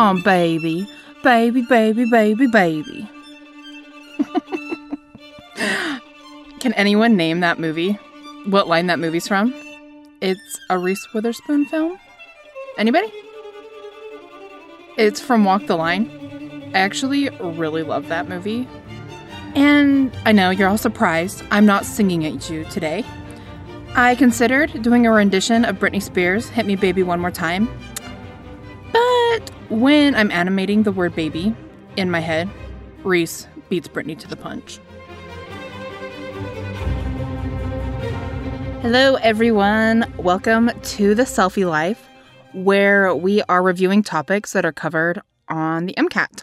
on, baby. Baby, baby, baby, baby. Can anyone name that movie? What line that movie's from? It's a Reese Witherspoon film? Anybody? It's from Walk the Line. I actually really love that movie. And I know you're all surprised I'm not singing at you today. I considered doing a rendition of Britney Spears' Hit Me Baby One More Time. But when I'm animating the word baby in my head, Reese beats Brittany to the punch. Hello, everyone. Welcome to the Selfie Life, where we are reviewing topics that are covered on the MCAT.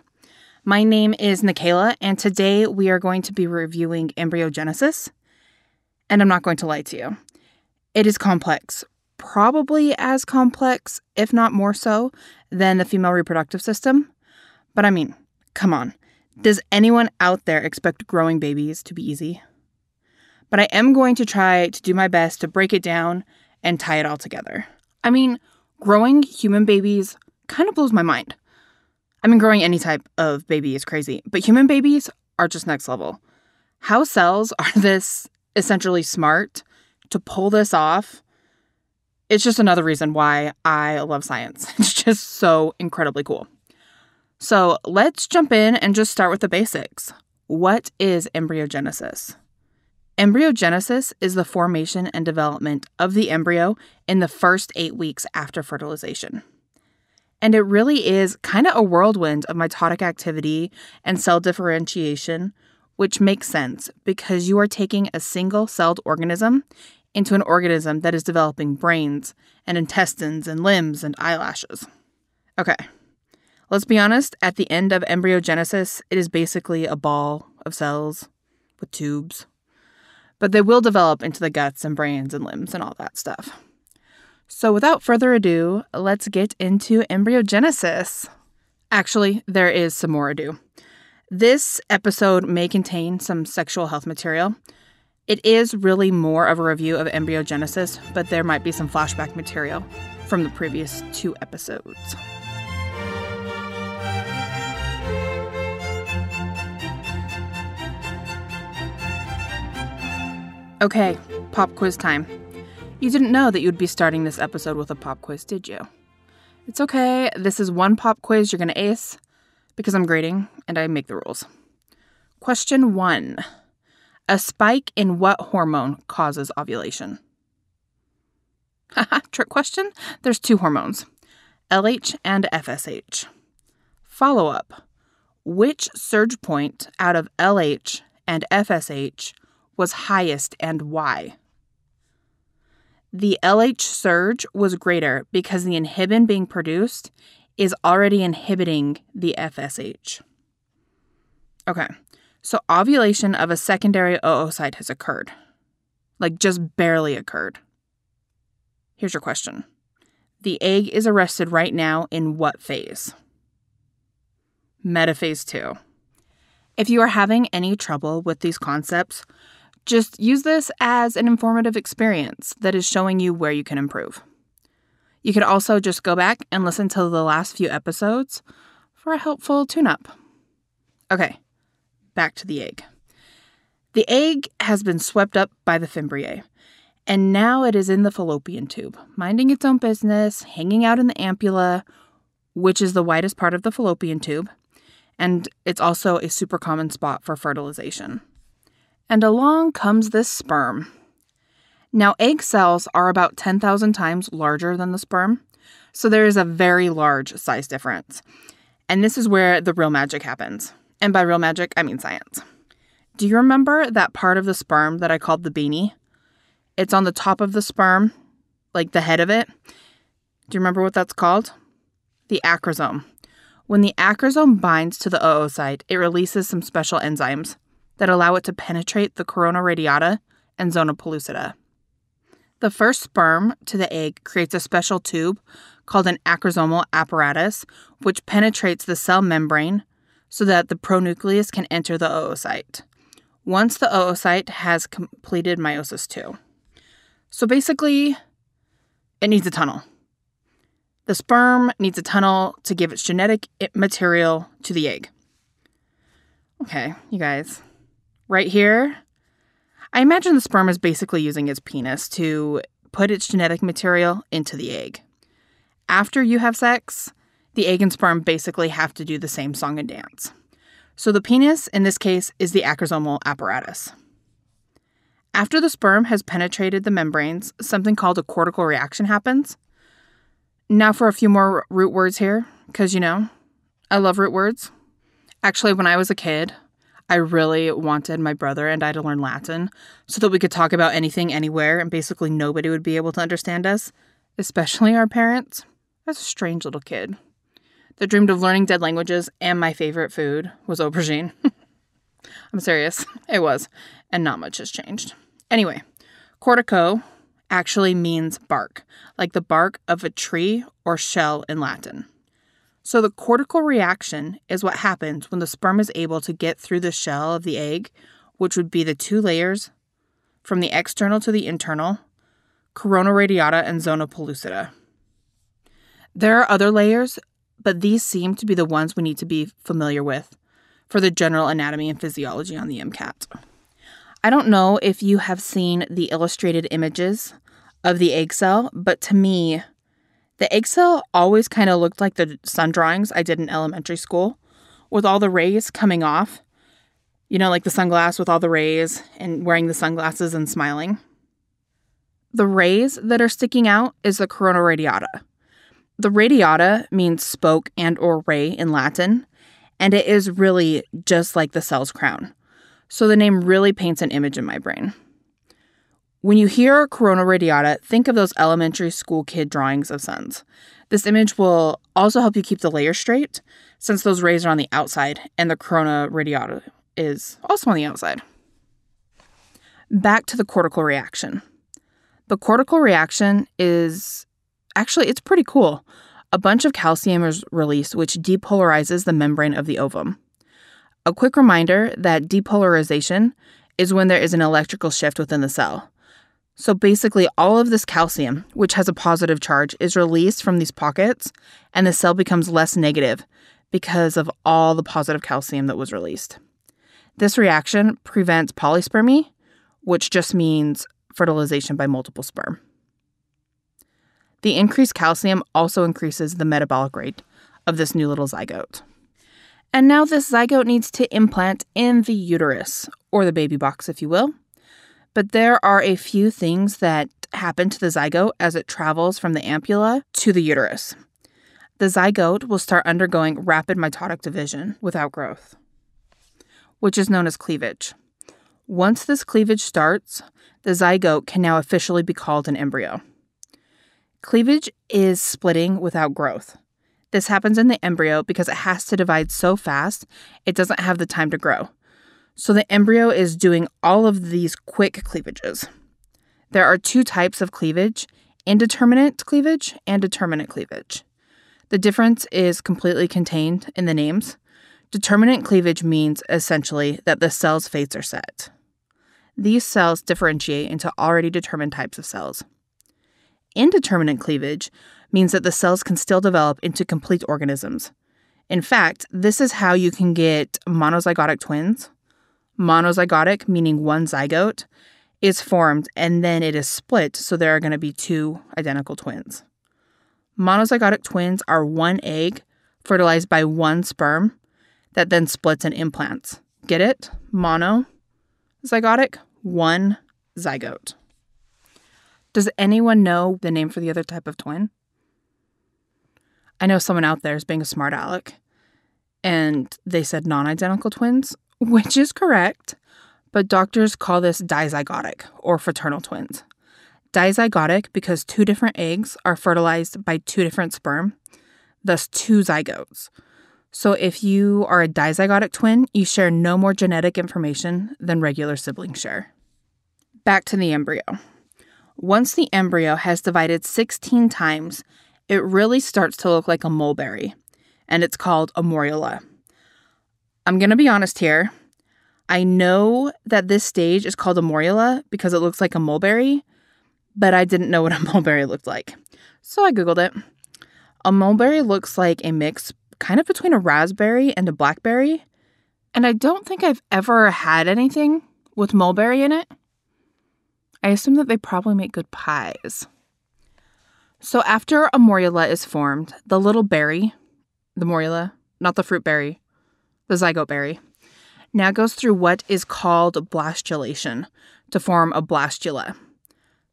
My name is Nikayla, and today we are going to be reviewing embryogenesis. And I'm not going to lie to you, it is complex, probably as complex, if not more so, than the female reproductive system. But I mean, come on. Does anyone out there expect growing babies to be easy? But I am going to try to do my best to break it down and tie it all together. I mean, growing human babies kind of blows my mind. I mean, growing any type of baby is crazy, but human babies are just next level. How cells are this essentially smart to pull this off? It's just another reason why I love science. It's just so incredibly cool. So let's jump in and just start with the basics. What is embryogenesis? Embryogenesis is the formation and development of the embryo in the first eight weeks after fertilization. And it really is kind of a whirlwind of mitotic activity and cell differentiation, which makes sense because you are taking a single celled organism into an organism that is developing brains and intestines and limbs and eyelashes. Okay, let's be honest, at the end of embryogenesis, it is basically a ball of cells with tubes. But they will develop into the guts and brains and limbs and all that stuff. So, without further ado, let's get into embryogenesis. Actually, there is some more ado. This episode may contain some sexual health material. It is really more of a review of embryogenesis, but there might be some flashback material from the previous two episodes. Okay, pop quiz time. You didn't know that you'd be starting this episode with a pop quiz, did you? It's okay. This is one pop quiz you're to ace because I'm grading and I make the rules. Question one A spike in what hormone causes ovulation? Trick question. There's two hormones LH and FSH. Follow up Which surge point out of LH and FSH was highest and why? The LH surge was greater because the inhibin being produced is already inhibiting the FSH. Okay, so ovulation of a secondary oocyte has occurred. Like, just barely occurred. Here's your question The egg is arrested right now in what phase? Metaphase 2. If you are having any trouble with these concepts, just use this as an informative experience that is showing you where you can improve. You could also just go back and listen to the last few episodes for a helpful tune up. Okay, back to the egg. The egg has been swept up by the fimbriae, and now it is in the fallopian tube, minding its own business, hanging out in the ampulla, which is the widest part of the fallopian tube, and it's also a super common spot for fertilization and along comes this sperm. Now, egg cells are about 10,000 times larger than the sperm, so there is a very large size difference. And this is where the real magic happens. And by real magic, I mean science. Do you remember that part of the sperm that I called the beanie? It's on the top of the sperm, like the head of it. Do you remember what that's called? The acrosome. When the acrosome binds to the oocyte, it releases some special enzymes that allow it to penetrate the corona radiata and zona pellucida. The first sperm to the egg creates a special tube called an acrosomal apparatus, which penetrates the cell membrane so that the pronucleus can enter the oocyte. Once the oocyte has completed meiosis two. So basically, it needs a tunnel. The sperm needs a tunnel to give its genetic material to the egg. Okay, you guys. Right here, I imagine the sperm is basically using its penis to put its genetic material into the egg. After you have sex, the egg and sperm basically have to do the same song and dance. So the penis, in this case, is the acrosomal apparatus. After the sperm has penetrated the membranes, something called a cortical reaction happens. Now, for a few more root words here, because you know, I love root words. Actually, when I was a kid, I really wanted my brother and I to learn Latin so that we could talk about anything anywhere and basically nobody would be able to understand us, especially our parents. I was a strange little kid that dreamed of learning dead languages and my favorite food was aubergine. I'm serious. It was. And not much has changed. Anyway, cortico actually means bark, like the bark of a tree or shell in Latin. So, the cortical reaction is what happens when the sperm is able to get through the shell of the egg, which would be the two layers from the external to the internal corona radiata and zona pellucida. There are other layers, but these seem to be the ones we need to be familiar with for the general anatomy and physiology on the MCAT. I don't know if you have seen the illustrated images of the egg cell, but to me, the egg cell always kind of looked like the sun drawings I did in elementary school with all the rays coming off. You know, like the sunglass with all the rays and wearing the sunglasses and smiling. The rays that are sticking out is the corona radiata. The radiata means spoke and or ray in Latin, and it is really just like the cell's crown. So the name really paints an image in my brain. When you hear corona radiata, think of those elementary school kid drawings of suns. This image will also help you keep the layer straight since those rays are on the outside and the corona radiata is also on the outside. Back to the cortical reaction. The cortical reaction is actually it's pretty cool. A bunch of calcium is released which depolarizes the membrane of the ovum. A quick reminder that depolarization is when there is an electrical shift within the cell. So basically, all of this calcium, which has a positive charge, is released from these pockets, and the cell becomes less negative because of all the positive calcium that was released. This reaction prevents polyspermy, which just means fertilization by multiple sperm. The increased calcium also increases the metabolic rate of this new little zygote. And now this zygote needs to implant in the uterus, or the baby box, if you will. But there are a few things that happen to the zygote as it travels from the ampulla to the uterus. The zygote will start undergoing rapid mitotic division without growth, which is known as cleavage. Once this cleavage starts, the zygote can now officially be called an embryo. Cleavage is splitting without growth. This happens in the embryo because it has to divide so fast, it doesn't have the time to grow. So the embryo is doing all of these quick cleavages. There are two types of cleavage indeterminate cleavage and determinate cleavage. The difference is completely contained in the names. Determinate cleavage means essentially that the cell's fates are set. These cells differentiate into already determined types of cells. Indeterminate cleavage means that the cells can still develop into complete organisms. In fact, this is how you can get monozygotic twins monozygotic, meaning one zygote, is formed and then it is split, so there are going to be two identical twins. Monozygotic twins are one egg fertilized by one sperm that then splits and implants. Get it? Monozygotic, one zygote. Does anyone know the name for the other type of twin? I know someone out there is being a smart aleck and they said non identical twins which is correct, but doctors call this dizygotic or fraternal twins. Dizygotic because two different eggs are fertilized by two different sperm, thus two zygotes. So if you are a dizygotic twin, you share no more genetic information than regular siblings share. Back to the embryo. Once the embryo has divided 16 times, it really starts to look like a mulberry, and it's called a morula. I'm going to be honest here. I know that this stage is called a morula because it looks like a mulberry, but I didn't know what a mulberry looked like. So I Googled it. A mulberry looks like a mix kind of between a raspberry and a blackberry. And I don't think I've ever had anything with mulberry in it. I assume that they probably make good pies. So after a morula is formed, the little berry, the morula, not the fruit berry, the zygote berry, now goes through what is called blastulation to form a blastula.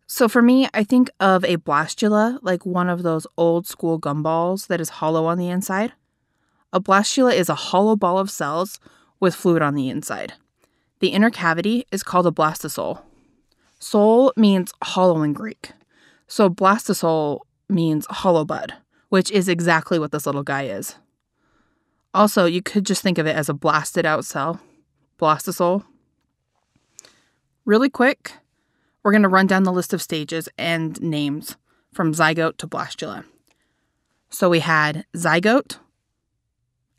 So for me, I think of a blastula like one of those old school gumballs that is hollow on the inside. A blastula is a hollow ball of cells with fluid on the inside. The inner cavity is called a blastocoel. Soul means hollow in Greek. So blastocoel means hollow bud, which is exactly what this little guy is. Also, you could just think of it as a blasted out cell, blastocoel. Really quick, we're going to run down the list of stages and names from zygote to blastula. So we had zygote,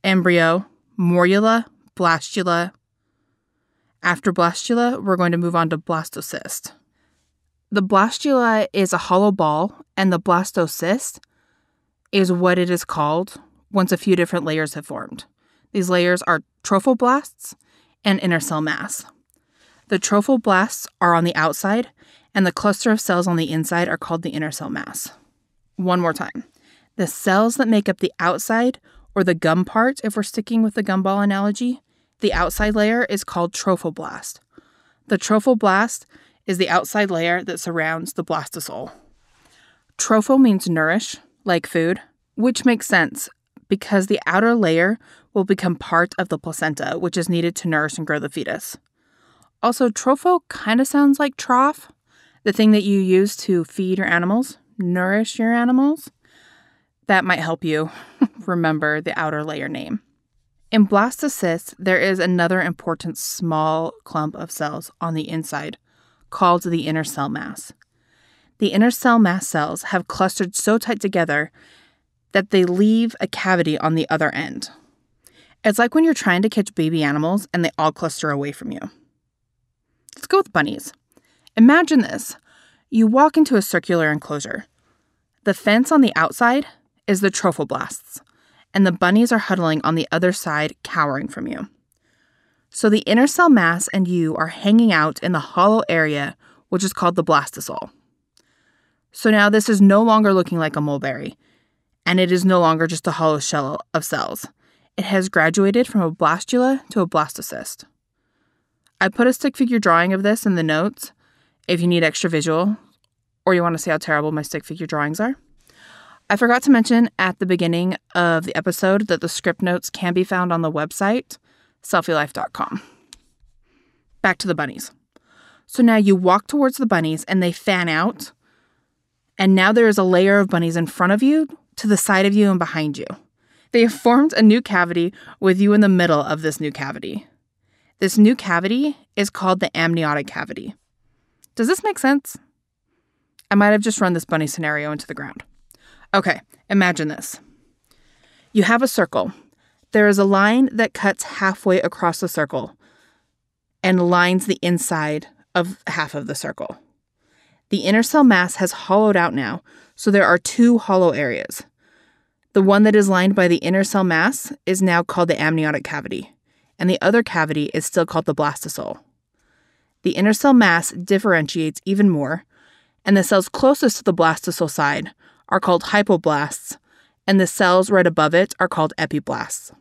embryo, morula, blastula. After blastula, we're going to move on to blastocyst. The blastula is a hollow ball, and the blastocyst is what it is called once a few different layers have formed. These layers are trophoblasts and inner cell mass. The trophoblasts are on the outside, and the cluster of cells on the inside are called the inner cell mass. One more time. The cells that make up the outside, or the gum part, if we're sticking with the gumball analogy, the outside layer is called trophoblast. The trophoblast is the outside layer that surrounds the blastocoel. Tropho means nourish, like food, which makes sense because the outer layer will become part of the placenta, which is needed to nourish and grow the fetus. Also, tropho kind of sounds like trough, the thing that you use to feed your animals, nourish your animals. That might help you remember the outer layer name. In blastocysts, there is another important small clump of cells on the inside called the inner cell mass. The inner cell mass cells have clustered so tight together that they leave a cavity on the other end. It's like when you're trying to catch baby animals and they all cluster away from you. Let's go with bunnies. Imagine this you walk into a circular enclosure. The fence on the outside is the trophoblasts, and the bunnies are huddling on the other side, cowering from you. So the inner cell mass and you are hanging out in the hollow area, which is called the blastocoel. So now this is no longer looking like a mulberry, and it is no longer just a hollow shell of cells. It has graduated from a blastula to a blastocyst. I put a stick figure drawing of this in the notes if you need extra visual or you want to see how terrible my stick figure drawings are. I forgot to mention at the beginning of the episode that the script notes can be found on the website, selfielife.com. Back to the bunnies. So now you walk towards the bunnies and they fan out. And now there is a layer of bunnies in front of you, to the side of you, and behind you. They have formed a new cavity with you in the middle of this new cavity. This new cavity is called the amniotic cavity. Does this make sense? I might have just run this bunny scenario into the ground. Okay, imagine this. You have a circle there is a line that cuts halfway across the circle and lines the inside of half of the circle. The inner cell mass has hollowed out now, so there are two hollow areas. The one that is lined by the inner cell mass is now called the amniotic cavity, and the other cavity is still called the blastocoel. The inner cell mass differentiates even more, and the cells closest to the blastocoel side are called hypoblasts, and the cells right above it are called epiblasts.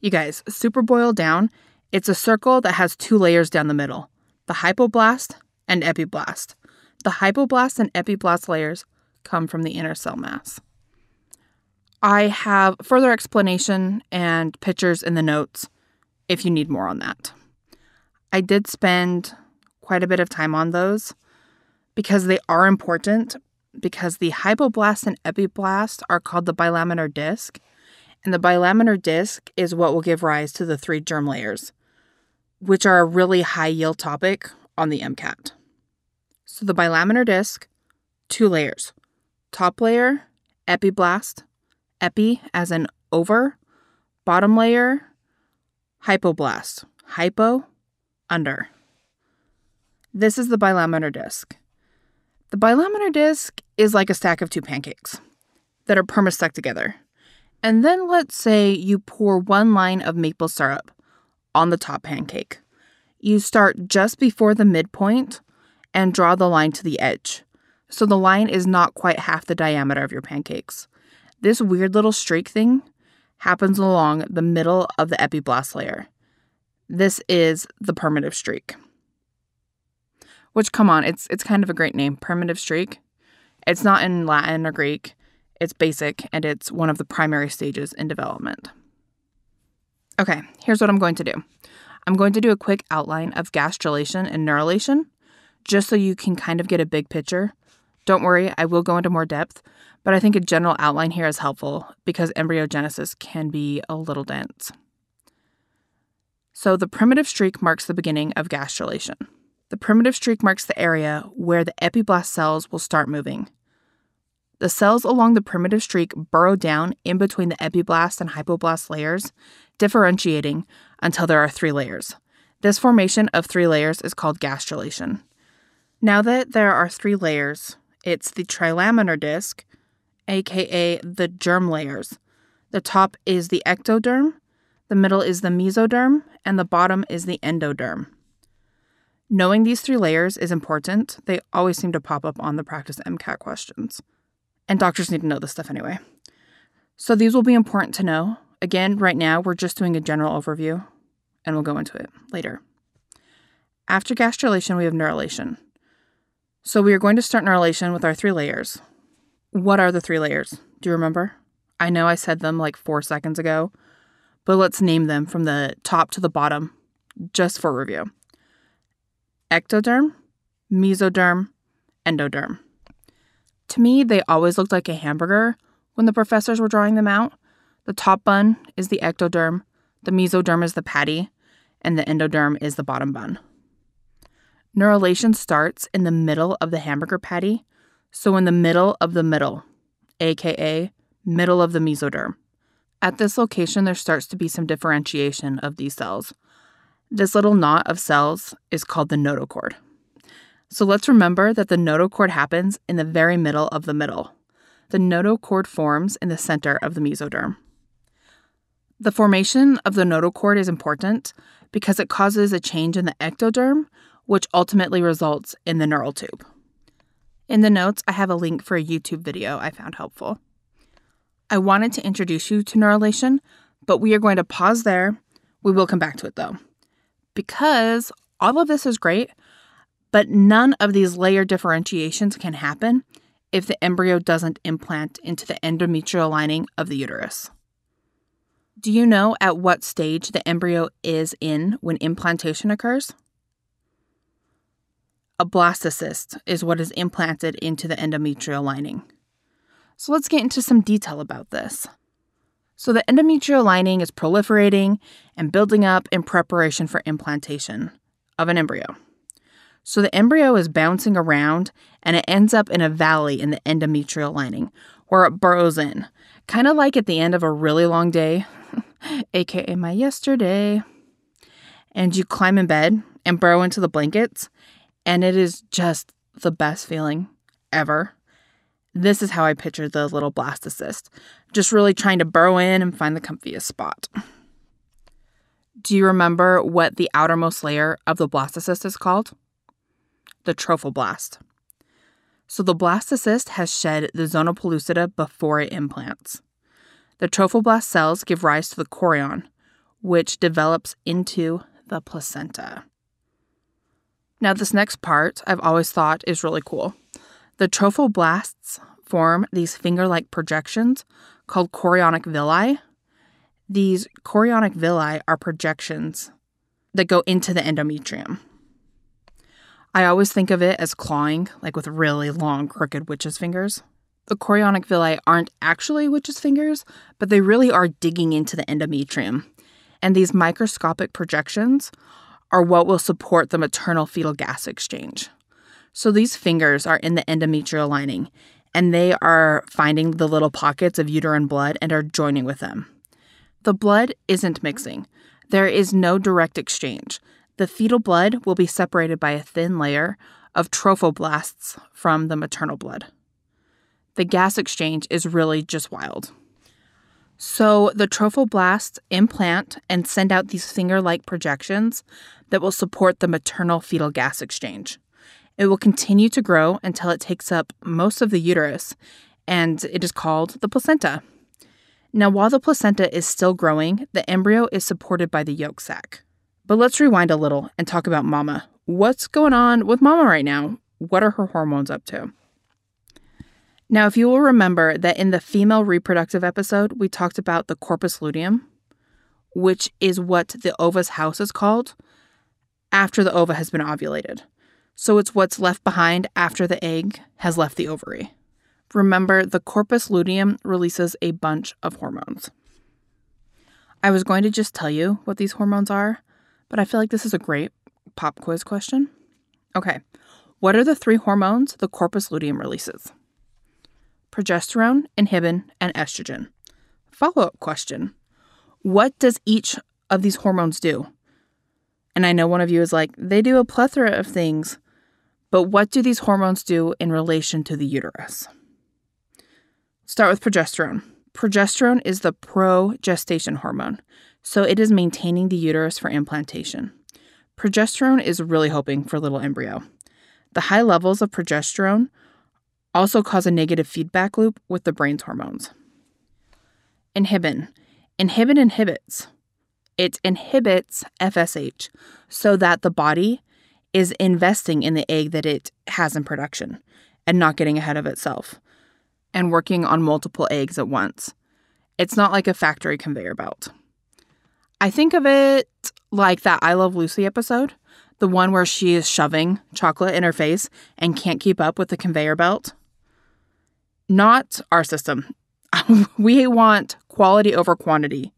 You guys, super boiled down, it's a circle that has two layers down the middle the hypoblast and epiblast. The hypoblast and epiblast layers come from the inner cell mass. I have further explanation and pictures in the notes if you need more on that. I did spend quite a bit of time on those because they are important because the hypoblast and epiblast are called the bilaminar disc and the bilaminar disc is what will give rise to the three germ layers, which are a really high yield topic on the MCAT. So the bilaminar disc, two layers. Top layer, epiblast, epi as an over, bottom layer, hypoblast, hypo, under. This is the bilaminar disc. The bilaminar disc is like a stack of two pancakes. that are perma-stuck together. And then let's say you pour one line of maple syrup on the top pancake. You start just before the midpoint and draw the line to the edge. So the line is not quite half the diameter of your pancakes. This weird little streak thing happens along the middle of the epiblast layer. This is the primitive streak. Which come on, it's it's kind of a great name, primitive streak. It's not in Latin or Greek. It's basic and it's one of the primary stages in development. Okay, here's what I'm going to do. I'm going to do a quick outline of gastrulation and neurulation just so you can kind of get a big picture. Don't worry, I will go into more depth, but I think a general outline here is helpful because embryogenesis can be a little dense. So, the primitive streak marks the beginning of gastrulation. The primitive streak marks the area where the epiblast cells will start moving. The cells along the primitive streak burrow down in between the epiblast and hypoblast layers, differentiating until there are three layers. This formation of three layers is called gastrulation. Now that there are three layers, it's the trilaminar disc, aka the germ layers. The top is the ectoderm, the middle is the mesoderm, and the bottom is the endoderm. Knowing these three layers is important. They always seem to pop up on the practice MCAT questions. And doctors need to know this stuff anyway. So these will be important to know. Again, right now, we're just doing a general overview, and we'll go into it later. After gastrulation, we have neurulation. So we are going to start neurulation with our three layers. What are the three layers? Do you remember? I know I said them like four seconds ago, but let's name them from the top to the bottom just for review ectoderm, mesoderm, endoderm. To me, they always looked like a hamburger when the professors were drawing them out. The top bun is the ectoderm, the mesoderm is the patty, and the endoderm is the bottom bun. Neurulation starts in the middle of the hamburger patty, so in the middle of the middle, aka middle of the mesoderm. At this location, there starts to be some differentiation of these cells. This little knot of cells is called the notochord. So let's remember that the notochord happens in the very middle of the middle. The notochord forms in the center of the mesoderm. The formation of the notochord is important because it causes a change in the ectoderm, which ultimately results in the neural tube. In the notes, I have a link for a YouTube video I found helpful. I wanted to introduce you to neurulation, but we are going to pause there. We will come back to it though. Because all of this is great, but none of these layer differentiations can happen if the embryo doesn't implant into the endometrial lining of the uterus. Do you know at what stage the embryo is in when implantation occurs? A blastocyst is what is implanted into the endometrial lining. So let's get into some detail about this. So the endometrial lining is proliferating and building up in preparation for implantation of an embryo. So the embryo is bouncing around and it ends up in a valley in the endometrial lining where it burrows in, kind of like at the end of a really long day, aka my yesterday. And you climb in bed and burrow into the blankets, and it is just the best feeling ever. This is how I picture the little blastocyst, just really trying to burrow in and find the comfiest spot. Do you remember what the outermost layer of the blastocyst is called? the trophoblast. So the blastocyst has shed the zona pellucida before it implants. The trophoblast cells give rise to the chorion, which develops into the placenta. Now, this next part I've always thought is really cool. The trophoblasts form these finger like projections called chorionic villi. These chorionic villi are projections that go into the endometrium. I always think of it as clawing, like with really long, crooked witch's fingers. The chorionic villi aren't actually witch's fingers, but they really are digging into the endometrium. And these microscopic projections are what will support the maternal fetal gas exchange. So these fingers are in the endometrial lining, and they are finding the little pockets of uterine blood and are joining with them. The blood isn't mixing. There is no direct exchange. The fetal blood will be separated by a thin layer of trophoblasts from the maternal blood. the gas exchange is really just wild. So the trophoblasts implant and send out these finger like projections that will support the maternal fetal gas exchange. It will continue to grow until it takes up most of the uterus, and it is called the placenta. Now, while the placenta is still growing, the embryo is supported by the yolk sac. But let's rewind a little and talk about mama. What's going on with mama right now? What are her hormones up to? Now, if you will remember that in the female reproductive episode, we talked about the corpus luteum, which is what the ova's house is called after the ova has been ovulated. So it's what's left behind after the egg has left the ovary. Remember, the corpus luteum releases a bunch of hormones. I was going to just tell you what these hormones are, but I feel like this is a great pop quiz question. Okay, what are the three hormones the corpus luteum releases? progesterone, inhibin, and estrogen. Follow up question What does each of these hormones do? And I know one of you is like, they do a plethora of things, but what do these hormones do in relation to the uterus? Start with progesterone. Progesterone is the progestation hormone, so it is maintaining the uterus for implantation. Progesterone is really hoping for little embryo. The high levels of progesterone also cause a negative feedback loop with the brain's hormones. Inhibin. Inhibin inhibits. It inhibits FSH so that the body is investing in the egg that it has in production and not getting ahead of itself and working on multiple eggs at once. It's not like a factory conveyor belt. I think of it like that I Love Lucy episode, the one where she is shoving chocolate in her face and can't keep up with the conveyor belt not our system. we want quality over quantity.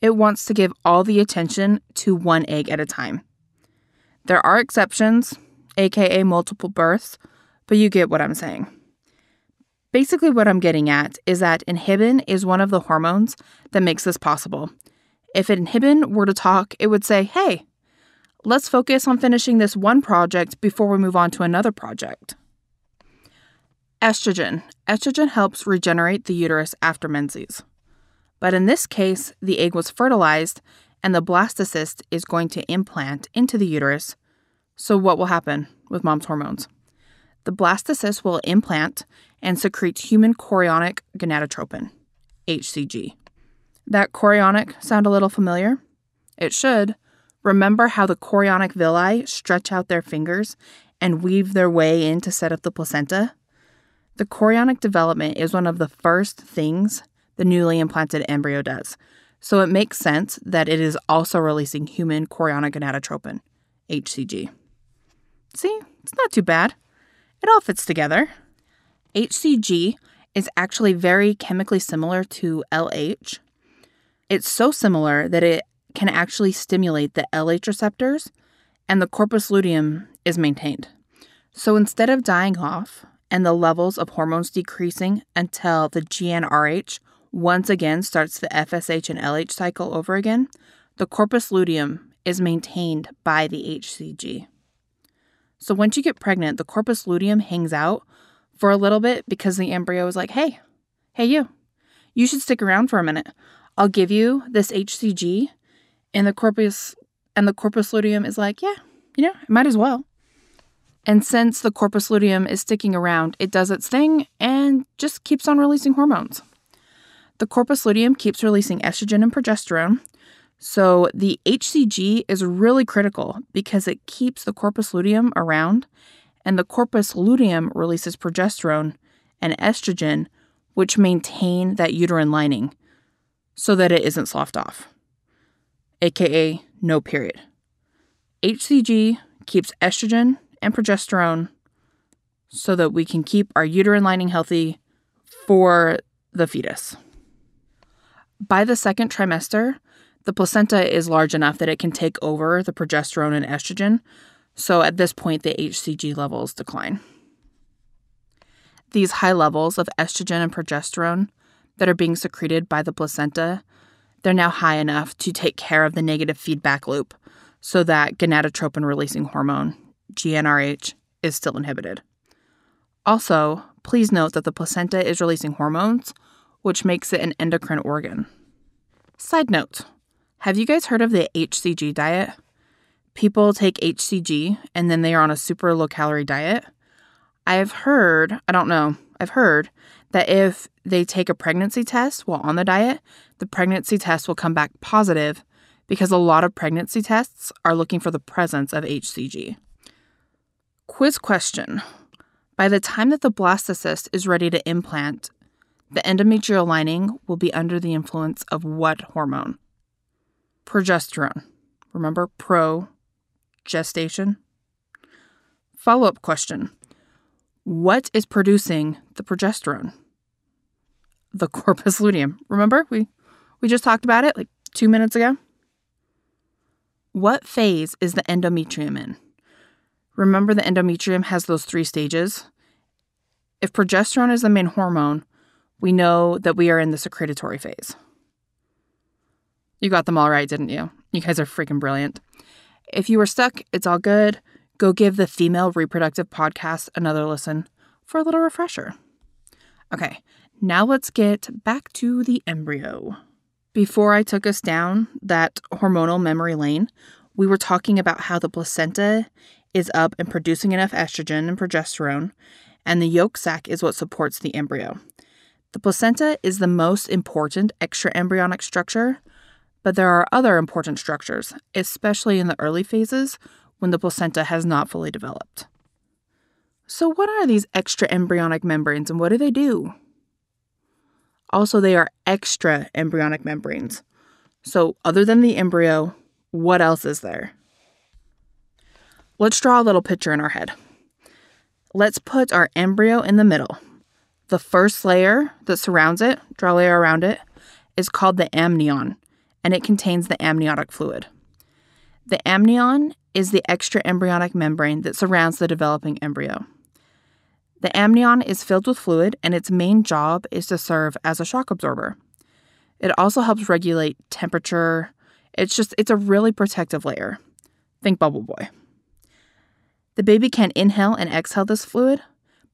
It wants to give all the attention to one egg at a time. There are exceptions, aka multiple births, but you get what I'm saying. Basically, what I'm getting at is that inhibin is one of the hormones that makes this possible. If inhibin were to talk, it would say, hey, let's focus on finishing this one project before we move on to another project. Estrogen. Estrogen helps regenerate the uterus after menses. But in this case, the egg was fertilized and the blastocyst is going to implant into the uterus. So, what will happen with mom's hormones? The blastocyst will implant and secrete human chorionic gonadotropin, HCG. That chorionic sound a little familiar? It should. Remember how the chorionic villi stretch out their fingers and weave their way in to set up the placenta? The chorionic development is one of the first things the newly implanted embryo does, so it makes sense that it is also releasing human chorionic gonadotropin, HCG. See, it's not too bad. It all fits together. HCG is actually very chemically similar to LH. It's so similar that it can actually stimulate the LH receptors, and the corpus luteum is maintained. So instead of dying off, and the levels of hormones decreasing until the GnRH once again starts the FSH and LH cycle over again, the corpus luteum is maintained by the HCG. So once you get pregnant, the corpus luteum hangs out for a little bit because the embryo is like, hey, hey, you, you should stick around for a minute. I'll give you this HCG. And the corpus and the corpus luteum is like, yeah, you know, might as well. And since the corpus luteum is sticking around, it does its thing and just keeps on releasing hormones. The corpus luteum keeps releasing estrogen and progesterone. So the HCG is really critical because it keeps the corpus luteum around, and the corpus luteum releases progesterone and estrogen, which maintain that uterine lining so that it isn't sloughed off, aka no period. HCG keeps estrogen and progesterone so that we can keep our uterine lining healthy for the fetus. By the second trimester, the placenta is large enough that it can take over the progesterone and estrogen, so at this point, the HCG levels decline. These high levels of estrogen and progesterone that are being secreted by the placenta, they're now high enough to take care of the negative feedback loop so that gonadotropin releasing hormone GnRH is still inhibited. Also, please note that the placenta is releasing hormones, which makes it an endocrine organ. Side note Have you guys heard of the HCG diet? People take HCG and then they are on a super low calorie diet. I've heard, I don't know, I've heard that if they take a pregnancy test while on the diet, the pregnancy test will come back positive because a lot of pregnancy tests are looking for the presence of HCG. Quiz question By the time that the blastocyst is ready to implant, the endometrial lining will be under the influence of what hormone? Progesterone. Remember pro gestation? Follow up question What is producing the progesterone? The corpus luteum. Remember? We, we just talked about it like two minutes ago. What phase is the endometrium in? Remember, the endometrium has those three stages. If progesterone is the main hormone, we know that we are in the secretory phase. You got them all right, didn't you? You guys are freaking brilliant. If you were stuck, it's all good. Go give the Female Reproductive Podcast another listen for a little refresher. Okay, now let's get back to the embryo. Before I took us down that hormonal memory lane, we were talking about how the placenta is up and producing enough estrogen and progesterone, and the yolk sac is what supports the embryo. The placenta is the most important extra embryonic structure, but there are other important structures, especially in the early phases when the placenta has not fully developed. So, what are these extra embryonic membranes and what do they do? Also, they are extra embryonic membranes. So, other than the embryo, what else is there? Let's draw a little picture in our head. Let's put our embryo in the middle. The first layer that surrounds it, draw a layer around it, is called the amnion, and it contains the amniotic fluid. The amnion is the extra embryonic membrane that surrounds the developing embryo. The amnion is filled with fluid, and its main job is to serve as a shock absorber. It also helps regulate temperature. It's just, it's a really protective layer. Think Bubble Boy. The baby can inhale and exhale this fluid,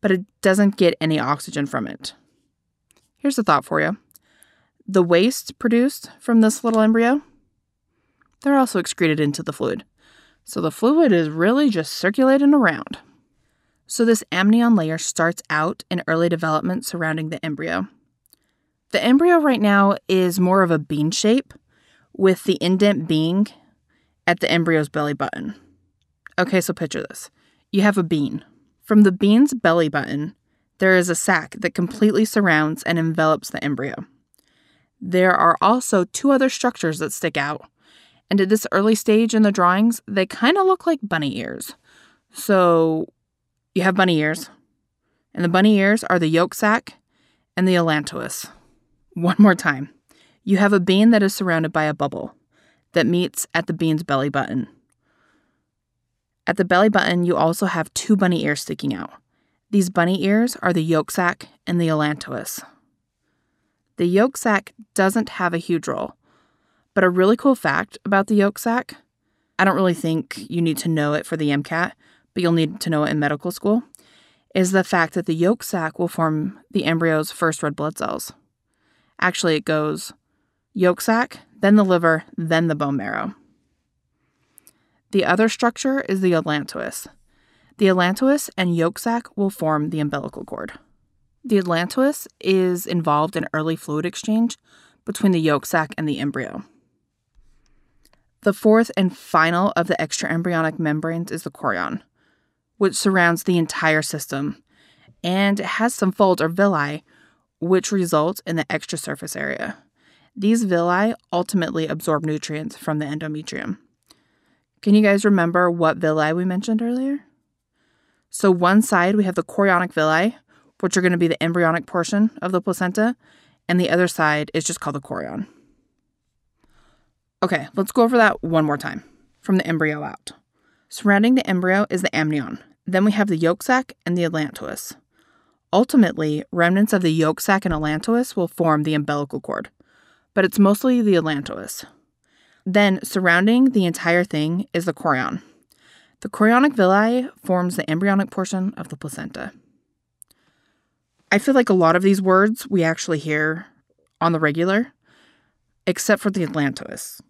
but it doesn't get any oxygen from it. Here's a thought for you the waste produced from this little embryo, they're also excreted into the fluid. So the fluid is really just circulating around. So, this amnion layer starts out in early development surrounding the embryo. The embryo right now is more of a bean shape, with the indent being at the embryo's belly button. Okay, so picture this you have a bean. From the bean's belly button, there is a sac that completely surrounds and envelops the embryo. There are also two other structures that stick out, and at this early stage in the drawings, they kind of look like bunny ears. So, you have bunny ears, and the bunny ears are the yolk sac and the allantois. One more time. You have a bean that is surrounded by a bubble that meets at the bean's belly button. At the belly button, you also have two bunny ears sticking out. These bunny ears are the yolk sac and the allantois. The yolk sac doesn't have a huge role, but a really cool fact about the yolk sac I don't really think you need to know it for the MCAT, but you'll need to know it in medical school, is the fact that the yolk sac will form the embryo's first red blood cells. Actually, it goes yolk sac, then the liver, then the bone marrow. The other structure is the allantois. The allantois and yolk sac will form the umbilical cord. The allantois is involved in early fluid exchange between the yolk sac and the embryo. The fourth and final of the extraembryonic membranes is the chorion which surrounds the entire system, and has some folds or villi, which result in the extra surface area. These villi ultimately absorb nutrients from the endometrium. Can you guys remember what villi we mentioned earlier? So, one side we have the chorionic villi, which are going to be the embryonic portion of the placenta, and the other side is just called the chorion. Okay, let's go over that one more time from the embryo out. Surrounding the embryo is the amnion, then we have the yolk sac and the allantois. Ultimately, remnants of the yolk sac and allantois will form the umbilical cord, but it's mostly the allantois. Then, surrounding the entire thing is the chorion. The chorionic villi forms the embryonic portion of the placenta. I feel like a lot of these words we actually hear on the regular, except for the allantois.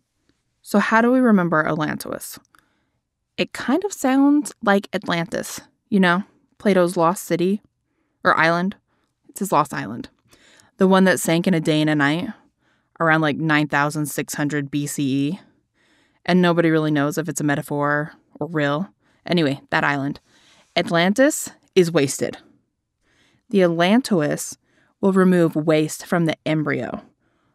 So, how do we remember allantois? It kind of sounds like Atlantis, you know, Plato's lost city or island. It's his lost island. The one that sank in a day and a night around like 9600 BCE. And nobody really knows if it's a metaphor or real. Anyway, that island. Atlantis is wasted. The allantois will remove waste from the embryo,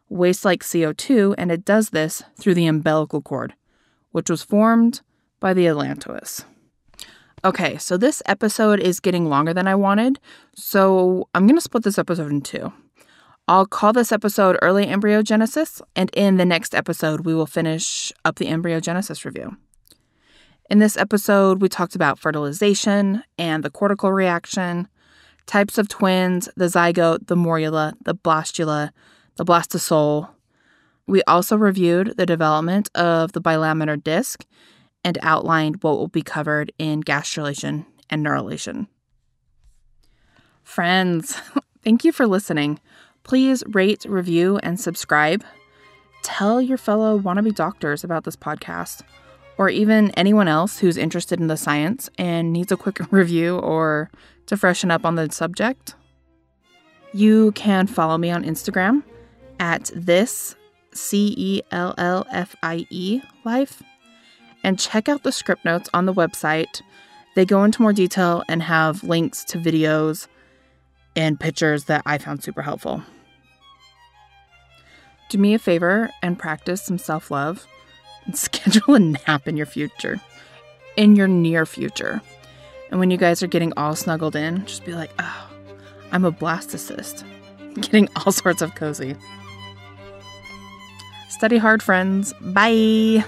waste like CO2, and it does this through the umbilical cord, which was formed by the allantois. Okay, so this episode is getting longer than I wanted, so I'm going to split this episode in two. I'll call this episode Early Embryogenesis, and in the next episode, we will finish up the embryogenesis review. In this episode, we talked about fertilization and the cortical reaction, types of twins, the zygote, the morula, the blastula, the blastocoel. We also reviewed the development of the bilaminar disc and outlined what will be covered in gastrulation and neurulation. Friends, thank you for listening. Please rate, review, and subscribe. Tell your fellow wannabe doctors about this podcast or even anyone else who's interested in the science and needs a quick review or to freshen up on the subject. You can follow me on Instagram at this C E L L F I E life and check out the script notes on the website. They go into more detail and have links to videos and pictures that I found super helpful. Do me a favor and practice some self love and schedule a nap in your future, in your near future. And when you guys are getting all snuggled in, just be like, oh, I'm a blastocyst. Getting all sorts of cozy. Study hard, friends. Bye.